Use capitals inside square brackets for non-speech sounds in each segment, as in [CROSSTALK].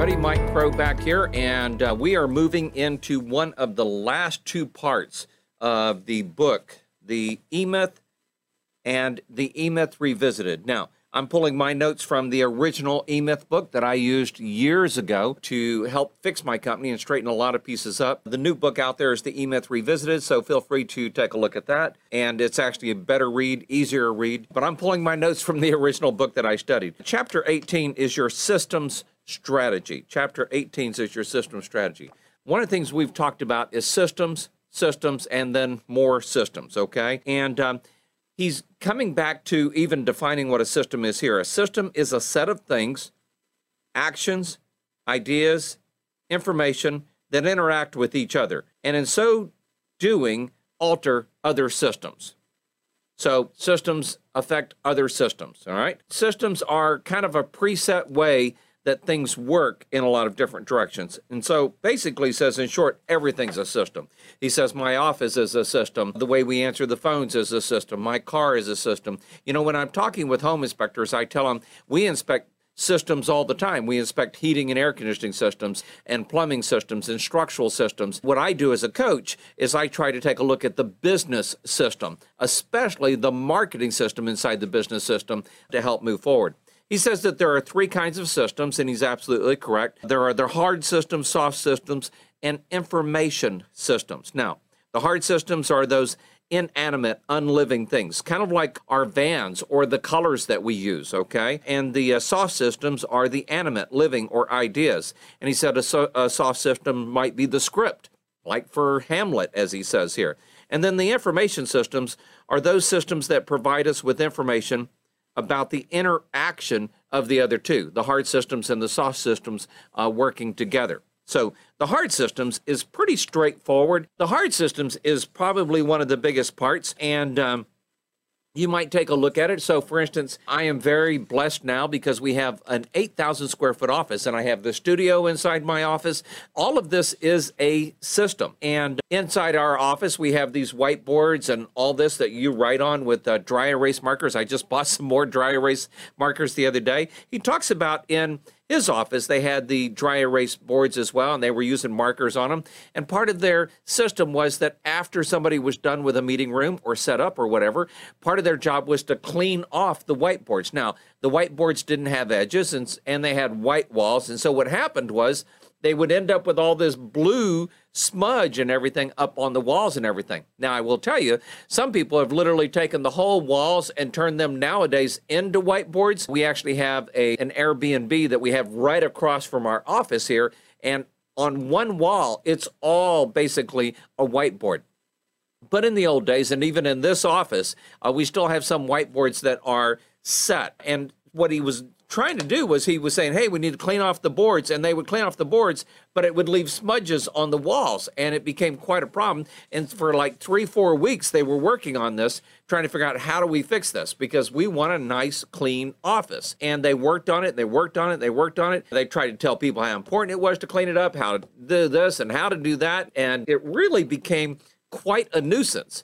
Everybody, Mike Crow back here, and uh, we are moving into one of the last two parts of the book, the E Myth and the E Myth Revisited. Now, I'm pulling my notes from the original E Myth book that I used years ago to help fix my company and straighten a lot of pieces up. The new book out there is the E Myth Revisited, so feel free to take a look at that. And it's actually a better read, easier read. But I'm pulling my notes from the [LAUGHS] original book that I studied. Chapter 18 is your systems strategy. Chapter 18 is your system strategy. One of the things we've talked about is systems, systems, and then more systems, okay? And um, he's coming back to even defining what a system is here. A system is a set of things, actions, ideas, information that interact with each other, and in so doing, alter other systems. So, systems affect other systems, all right? Systems are kind of a preset way that things work in a lot of different directions. And so basically he says in short, everything's a system. He says my office is a system, the way we answer the phones is a system, my car is a system. You know, when I'm talking with home inspectors, I tell them we inspect systems all the time. We inspect heating and air conditioning systems and plumbing systems and structural systems. What I do as a coach is I try to take a look at the business system, especially the marketing system inside the business system to help move forward. He says that there are three kinds of systems, and he's absolutely correct. There are the hard systems, soft systems, and information systems. Now, the hard systems are those inanimate, unliving things, kind of like our vans or the colors that we use, okay? And the uh, soft systems are the animate, living, or ideas. And he said a, so- a soft system might be the script, like for Hamlet, as he says here. And then the information systems are those systems that provide us with information about the interaction of the other two, the hard systems and the soft systems uh, working together. So the hard systems is pretty straightforward. The hard systems is probably one of the biggest parts, and um, you might take a look at it. So, for instance, I am very blessed now because we have an 8,000 square foot office and I have the studio inside my office. All of this is a system. And inside our office, we have these whiteboards and all this that you write on with uh, dry erase markers. I just [LAUGHS] bought some more dry erase markers the other day. He talks about in his office, they had the dry erase boards as well, and they were using markers on them. And part of their system was that after somebody was done with a meeting room or set up or whatever, part of their job was to clean off the whiteboards. Now, the whiteboards didn't have edges and, and they had white walls. And so what happened was they would end up with all this blue smudge and everything up on the walls and everything. Now, I will tell you, some people have literally taken the whole walls and turned them nowadays into whiteboards. We actually have a, an Airbnb that we have right across from our office here. And on one wall, it's all basically a whiteboard. But in the old days, and even in this office, uh, we still have some whiteboards that are set. And what he was trying to do was he was saying, hey, we need to clean off the boards. And they would clean off the boards, but it would leave smudges on the walls. And it became quite a problem. And for like three, four weeks, they were working on this, trying to figure out how do we fix this because we want a nice, clean office. And they worked on it, they worked on it, they worked on it. They tried to tell people how important it was to clean it up, how to do this and how to do that. And it really became quite a nuisance.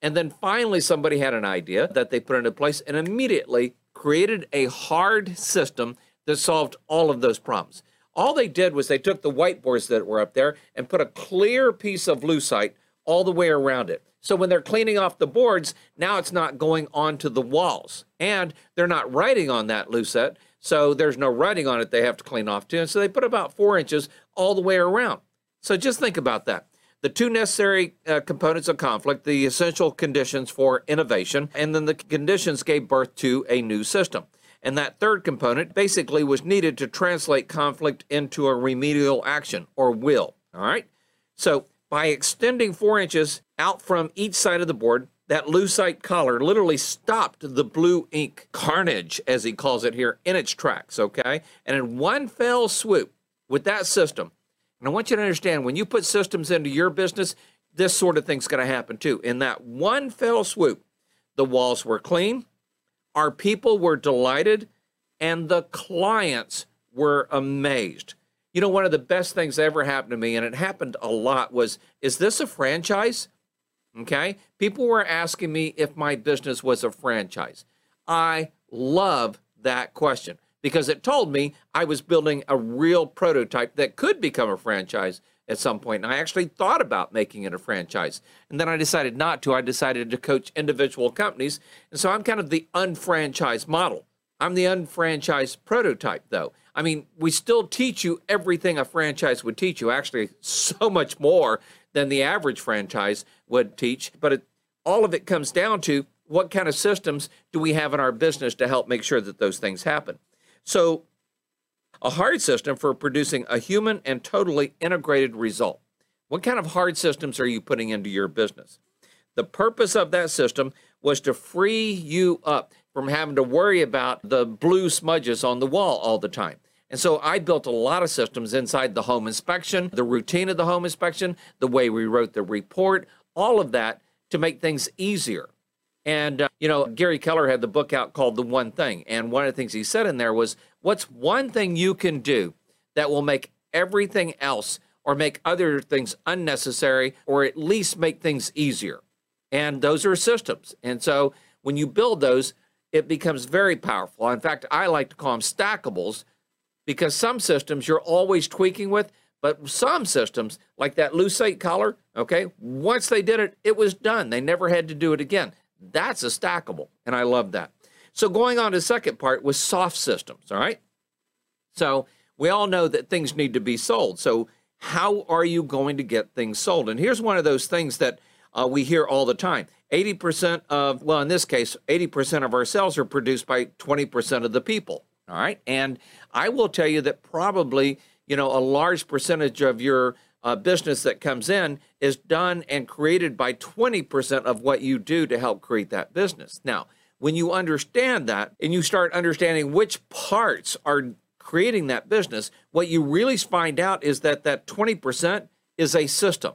And then finally, somebody had an idea that they put into place, and immediately created a hard system that solved all of those problems. All they did was they took the whiteboards that were up there and put a clear piece of lucite all the way around it. So when they're cleaning off the boards, now it's not going onto the walls. And they're not writing on that lucite. So there's no writing on it they have to clean off too. And so they put about four inches all the way around. So just think about that. The two necessary uh, components of conflict, the essential conditions for innovation, and then the conditions gave birth to a new system. And that third component basically was needed to translate conflict into a remedial action or will. All right? So by extending four inches out from each side of the board, that lucite collar literally stopped the blue ink carnage, as he calls it here, in its tracks, okay? And in one fell swoop with that system, and I want you to understand when you put systems into your business, this sort of thing's going to happen too. In that one fell swoop, the walls were clean, our people were delighted, and the clients were amazed. You know, one of the best things that ever happened to me, and it happened a lot, was is this a franchise? Okay. People were asking me if my business was a franchise. I love that question because it told me I was building a real prototype that could become a franchise at some point. And I actually thought about making it a franchise. And then I decided not to. I decided to coach individual companies. And so I'm kind of the unfranchised model. I'm the unfranchised prototype, though. I mean, we still teach you everything a franchise would teach you, actually, [LAUGHS] so much more than the average franchise would teach. But it, all of it comes down to what kind of systems do we have in our business to help make sure that those things happen. So, a hard system for producing a human and totally integrated result. What kind of hard systems are you putting into your business? The purpose of that system was to free you up from having to worry about the blue smudges on the wall all the time. And so I built a lot of systems inside the home inspection, the routine of the home inspection, the way we wrote the report, all of that to make things easier. And, uh, you know, Gary Keller had the book out called The One Thing. And one of the things he said in there was, What's one thing you can do that will make everything else or make other things unnecessary or at least make things easier? And those are systems. And so when you build those, it becomes very powerful. In fact, I like to call them stackables because some systems you're always tweaking with, but some systems, like that lucite collar, okay, once they did it, it was done. They never had to do it again. That's a stackable, and I love that. So going on to the second part was soft systems, all right? So we all know that things need to be sold. So how are you going to get things sold? And here's one of those things that uh, we hear all the time. 80% of, well, in this case, 80% of our sales are produced by 20% of the people. All right. And I will tell you that probably, you know, a large percentage of your uh, business that comes in is done and created by 20% of what you do to help create that business. Now, when you understand that and you start understanding which parts are creating that business, what you really find out is that that 20% is a system.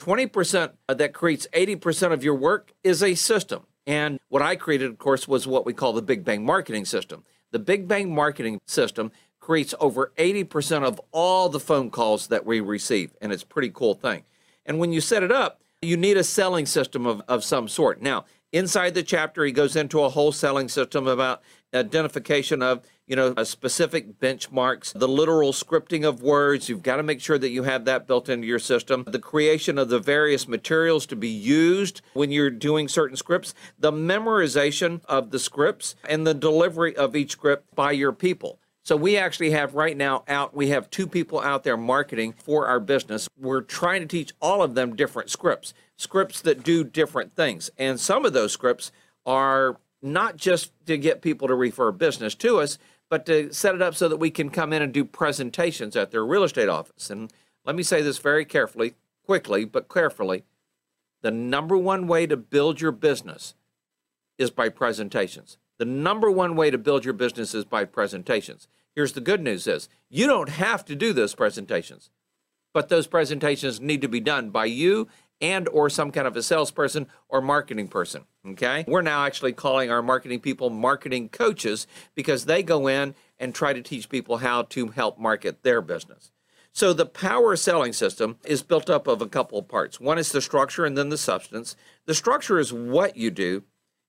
20% that creates 80% of your work is a system. And what I created, of course, was what we call the Big Bang marketing system. The Big Bang marketing system creates over 80% of all the phone calls that we receive, and it's a pretty cool thing. And when you set it up, you need a selling system of, of some sort. Now, inside the chapter, he goes into a whole selling system about identification of you know specific benchmarks the literal scripting of words you've got to make sure that you have that built into your system the creation of the various materials to be used when you're doing certain scripts the memorization of the scripts and the delivery of each script by your people so we actually have right now out, we have two people out there marketing for our business. We're trying to teach all of them different scripts, scripts that do different things. And some of those scripts are not just to get people to refer business to us, but to set it up so that we can come in and do presentations at their real estate office. And let me say this very carefully, quickly, but carefully. The number one way to build your business is by presentations. The number one way to build your business is by presentations. Here's the good news is you don't have to do those presentations. But those presentations need to be done by you and or some kind of a salesperson or marketing person okay we're now actually calling our marketing people marketing coaches because they go in and try to teach people how to help market their business so the power selling system is built up of a couple of parts one is the structure and then the substance the structure is what you do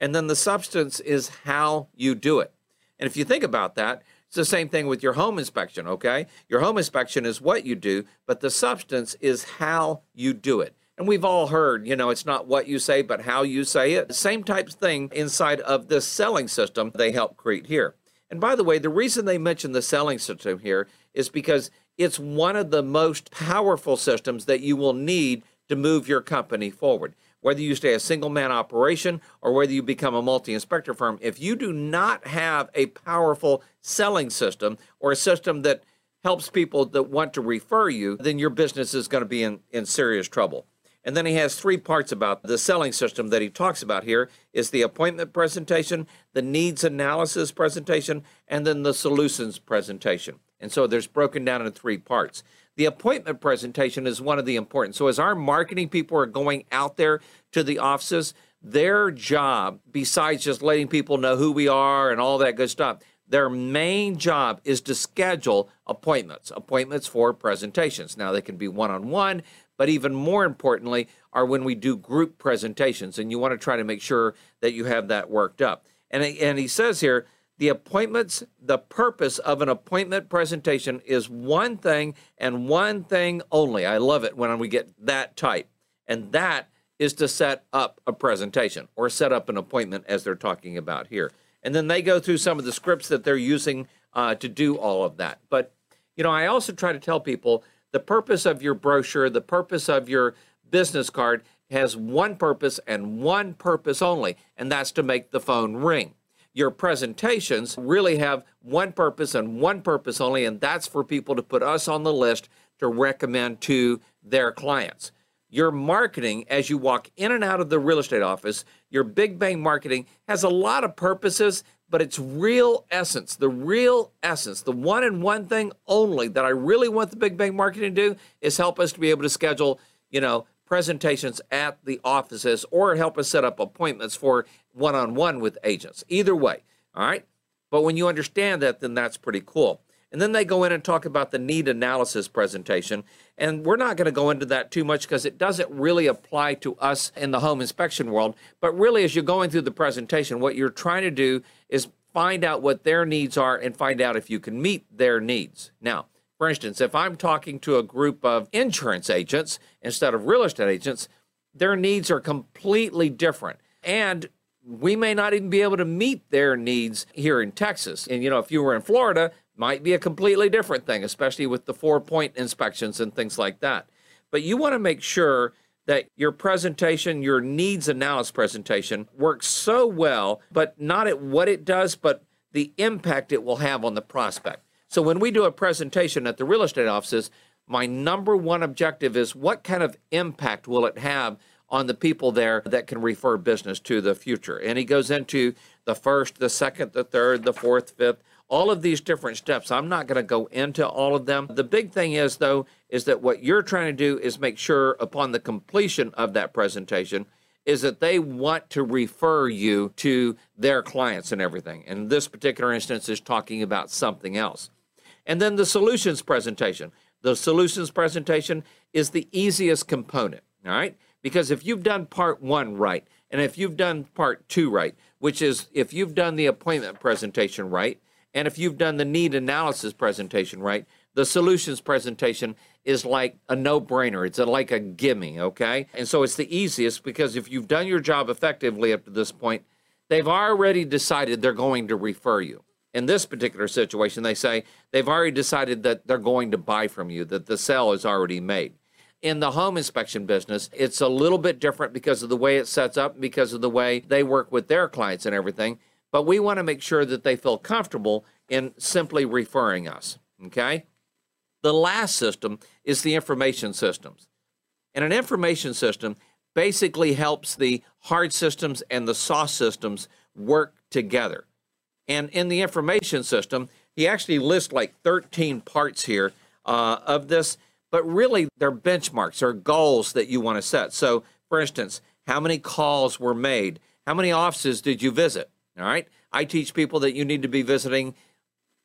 and then the substance is how you do it and if you think about that it's the same thing with your home inspection okay your home inspection is what you do but the substance is how you do it And we've all heard, you know, it's not what you say, but how you say it. Same type of thing inside of this selling system they help create here. And by the way, the reason they mention the selling system here is because it's one of the most powerful systems that you will need to move your company forward. Whether you stay a single man operation or whether you become a multi inspector firm, if you do not have a powerful selling system or a system that helps people that want to refer you, then your business is going to be in, in serious trouble. And then he has three parts about the selling system that he talks about here is the appointment presentation, the needs analysis presentation, and then the solutions presentation. And so there's broken down into three parts. The appointment presentation is one of the important. So as our marketing people are going out there to the offices, their job, besides just letting people know who we are and all that good stuff, their main job is to schedule appointments, appointments for presentations. Now, they can be one on one, but even more importantly, are when we do group presentations, and you want to try to make sure that you have that worked up. And, and he says here, the appointments, the purpose of an appointment presentation is one thing and one thing only. I love it when we get that tight. And that is to set up a presentation or set up an appointment as they're talking about here. And then they go through some of the scripts that they're using uh, to do all of that. But, you know, I also try to tell people the purpose of your brochure, the purpose of your business card has one purpose and one purpose only, and that's to make the phone ring. Your presentations really have one purpose and one purpose only, and that's for people to put us on the list to recommend to their clients. Your marketing, as you walk in and out of the real estate office, your big bang marketing has a lot of purposes but its real essence, the real essence, the one and one thing only that I really want the Big Bang Marketing to do is help us to be able to schedule, you know, presentations at the offices or help us set up appointments for one on one with agents. Either way, all right? But when you understand that, then that's pretty cool. And then they go in and talk about the need analysis presentation. And we're not going to go into that too much because it doesn't really apply to us in the home inspection world. But really, as you're going through the presentation, what you're trying to do is find out what their needs are and find out if you can meet their needs. Now, for instance, if I'm talking to a group of insurance agents instead of real estate agents, their needs are completely different. And we may not even be able to meet their needs here in Texas. And, you know, if you were in Florida, might be a completely different thing, especially with the four point inspections and things like that. But you want to make sure that your presentation, your needs analysis presentation, works so well, but not at what it does, but the impact it will have on the prospect. So when we do a presentation at the real estate offices, my number one objective is what kind of impact will it have on the people there that can refer business to the future. And he goes into the first, the second, the third, the fourth, fifth, all of these different steps. I'm not going to go into all of them. The big thing is, though, is that what you're trying to do is make sure upon the completion of that presentation is that they want to refer you to their clients and everything. And this particular instance is talking about something else. And then the solutions presentation. The solutions presentation is the easiest component, all right? Because if you've done part one right, and if you've done part two right, which is if you've done the appointment presentation right, and if you've done the need analysis presentation right, the solutions presentation is like a no brainer. It's a, like a gimme, okay? And so it's the easiest because if you've done your job effectively up to this point, they've already decided they're going to refer you. In this particular situation, they say they've already decided that they're going to buy from you, that the sale is already made. In the home inspection business, it's a little bit different because of the way it sets up, because of the way they work with their clients and everything. But we want to make sure that they feel comfortable in simply referring us. Okay? The last system is the information systems. And an information system basically helps the hard systems and the soft systems work together. And in the information system, he actually lists like 13 parts here uh, of this but really they're benchmarks or goals that you want to set. So, for instance, how many calls were made? How many offices did you visit? All right. I teach people that you need to be visiting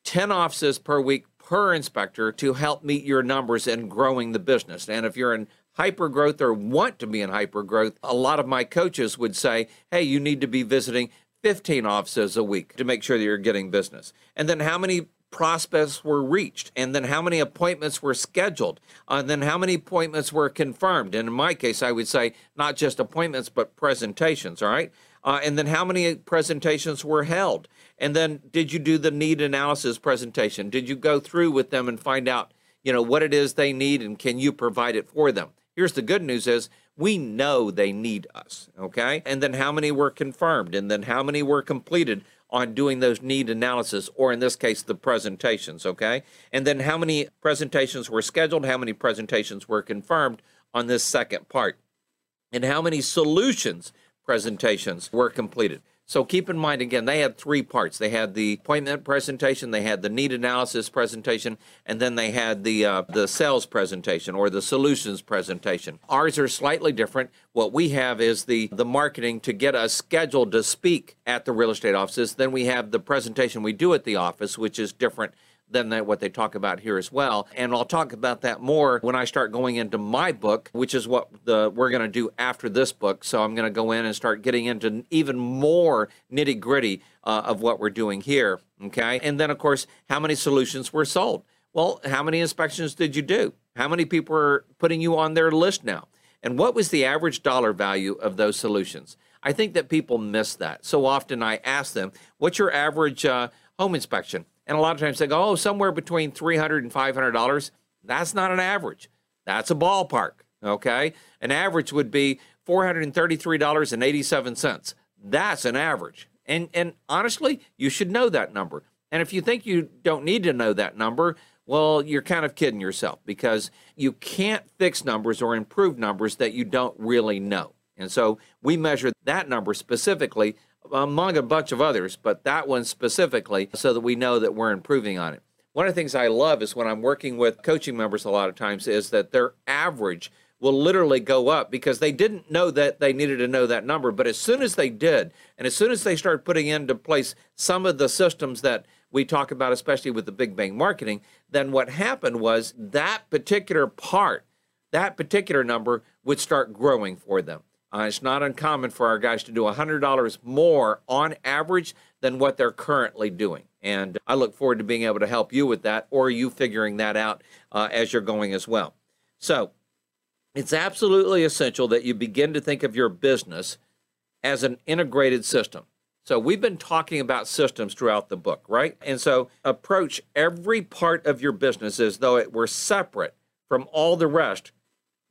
10 offices per week per inspector to help meet your numbers and growing the business. And if you're in hyper growth or want to be in hyper growth, a lot of my coaches would say, hey, you need to be visiting 15 offices a week to make sure that you're getting business. And then how many prospects were reached, and then how many appointments were scheduled, and then how many appointments were confirmed. And in my case, I would say not just appointments, but presentations, all right? Uh, and then how many presentations were held? And then did you do the need analysis presentation? Did you go through with them and find out, you know, what it is they need and can you provide it for them? Here's the good news is we know they need us, okay? And then how many were confirmed? And then how many were completed on doing those need analysis, or in this case, the presentations, okay? And then how many presentations were scheduled? How many presentations were confirmed on this second part? And how many solutions presentations were completed? So keep in mind again, they had three parts. They had the appointment presentation, they had the need analysis presentation, and then they had the uh, the sales presentation or the solutions presentation. Ours are slightly different. What we have is the the marketing to get us scheduled to speak at the real estate offices. Then we have the presentation we do at the office, which is different than that, what they talk about here as well. And I'll talk about that more when I start going into my book, which is what the we're going to do after this book. So I'm going to go in and start getting into even more nitty gritty uh, of what we're doing here. Okay. And then, of course, how many solutions were sold? Well, how many inspections did you do? How many people are putting you on their list now? And what was the average dollar value of those solutions? I think that people miss that. So often I ask them, what's your average uh, home inspection? And a lot of times they go, oh, somewhere between $300 and $500. That's not an average. That's a ballpark. Okay. An average would be $433.87. That's an average. And, and honestly, you should know that number. And if you think you don't need to know that number, well, you're kind of kidding yourself because you can't fix numbers or improve numbers that you don't really know. And so we measure that number specifically among a bunch of others, but that one specifically, so that we know that we're improving on it. One of the things I love is when I'm working with coaching members a lot of times is that their average will literally go up because they didn't know that they needed to know that number. But as soon as they did, and as soon as they started putting into place some of the systems that we talk about, especially with the Big Bang marketing, then what happened was that particular part, that particular number would start growing for them. Uh, it's not uncommon for our guys to do $100 more on average than what they're currently doing. And I look forward to being able to help you with that or you figuring that out uh, as you're going as well. So it's absolutely essential that you begin to think of your business as an integrated system. So we've been talking about systems throughout the book, right? And so approach every part of your business as though it were separate from all the rest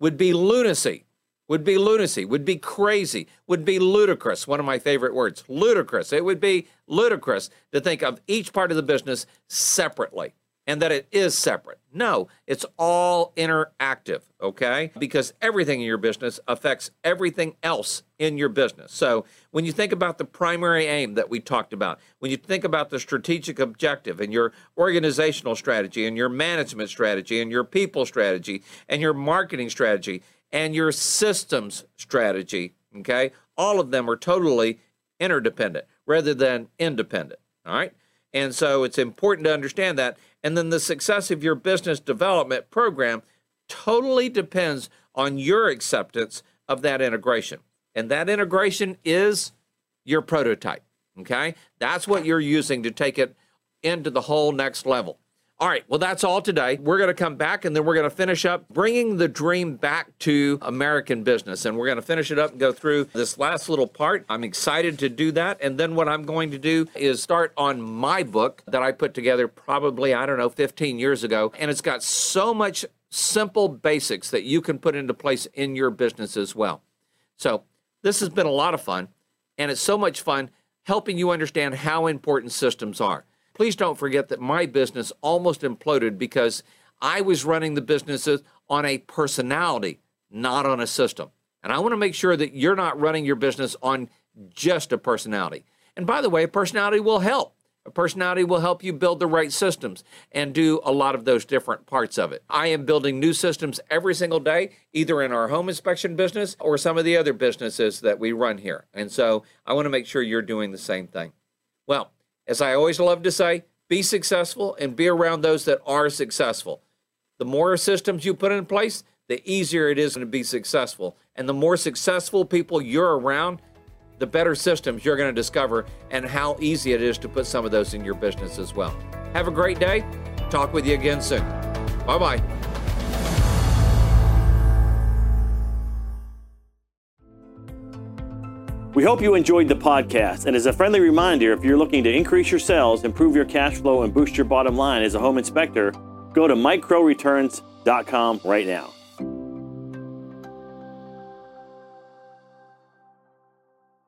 would be lunacy would be lunacy, would be crazy, would be ludicrous. One of my favorite words, ludicrous. It would be ludicrous to think of each part of the business separately and that it is separate. No, it's all interactive, okay? Because everything in your business affects everything else in your business. So when you think about the primary aim that we talked about, when you think about the strategic objective and your organizational strategy and your management strategy and your people strategy and your marketing strategy, and your systems strategy. Okay. All of them are totally interdependent rather than independent. All right. And so it's important to understand that. And then the success of your business development program totally depends on your acceptance of that integration. And that integration is your prototype. Okay. That's what you're using to take it into the whole next level. All right, well, that's all today. We're going to come back and then we're going to finish up bringing the dream back to American business. And we're going to finish it up and go through this last little part. I'm excited to do that. And then what I'm going to do is start on my book that I put together probably, I don't know, 15 years ago. And it's got so much simple basics that you can put into place in your business as well. So this has been a lot of fun. And it's so much fun helping you understand how important systems are. Please don't forget that my business almost imploded because I was running the businesses on a personality, not on a system. And I want to make sure that you're not running your business on just a personality. And by the way, a personality will help. A personality will help you build the right systems and do a lot of those different parts of it. I am building new systems every single day, either in our home inspection business or some of the other businesses that we run here. And so I want to make sure you're doing the same thing. Well, as I always love to say, be successful and be around those that are successful. The more systems you put in place, the easier it is to be successful. And the more successful people you're around, the better systems you're going to discover and how easy it is to put some of those in your business as well. Have a great day. Talk with you again soon. Bye bye. We hope you enjoyed the podcast. And as a friendly reminder, if you're looking to increase your sales, improve your cash flow, and boost your bottom line as a home inspector, go to mikecrowreturns.com right now.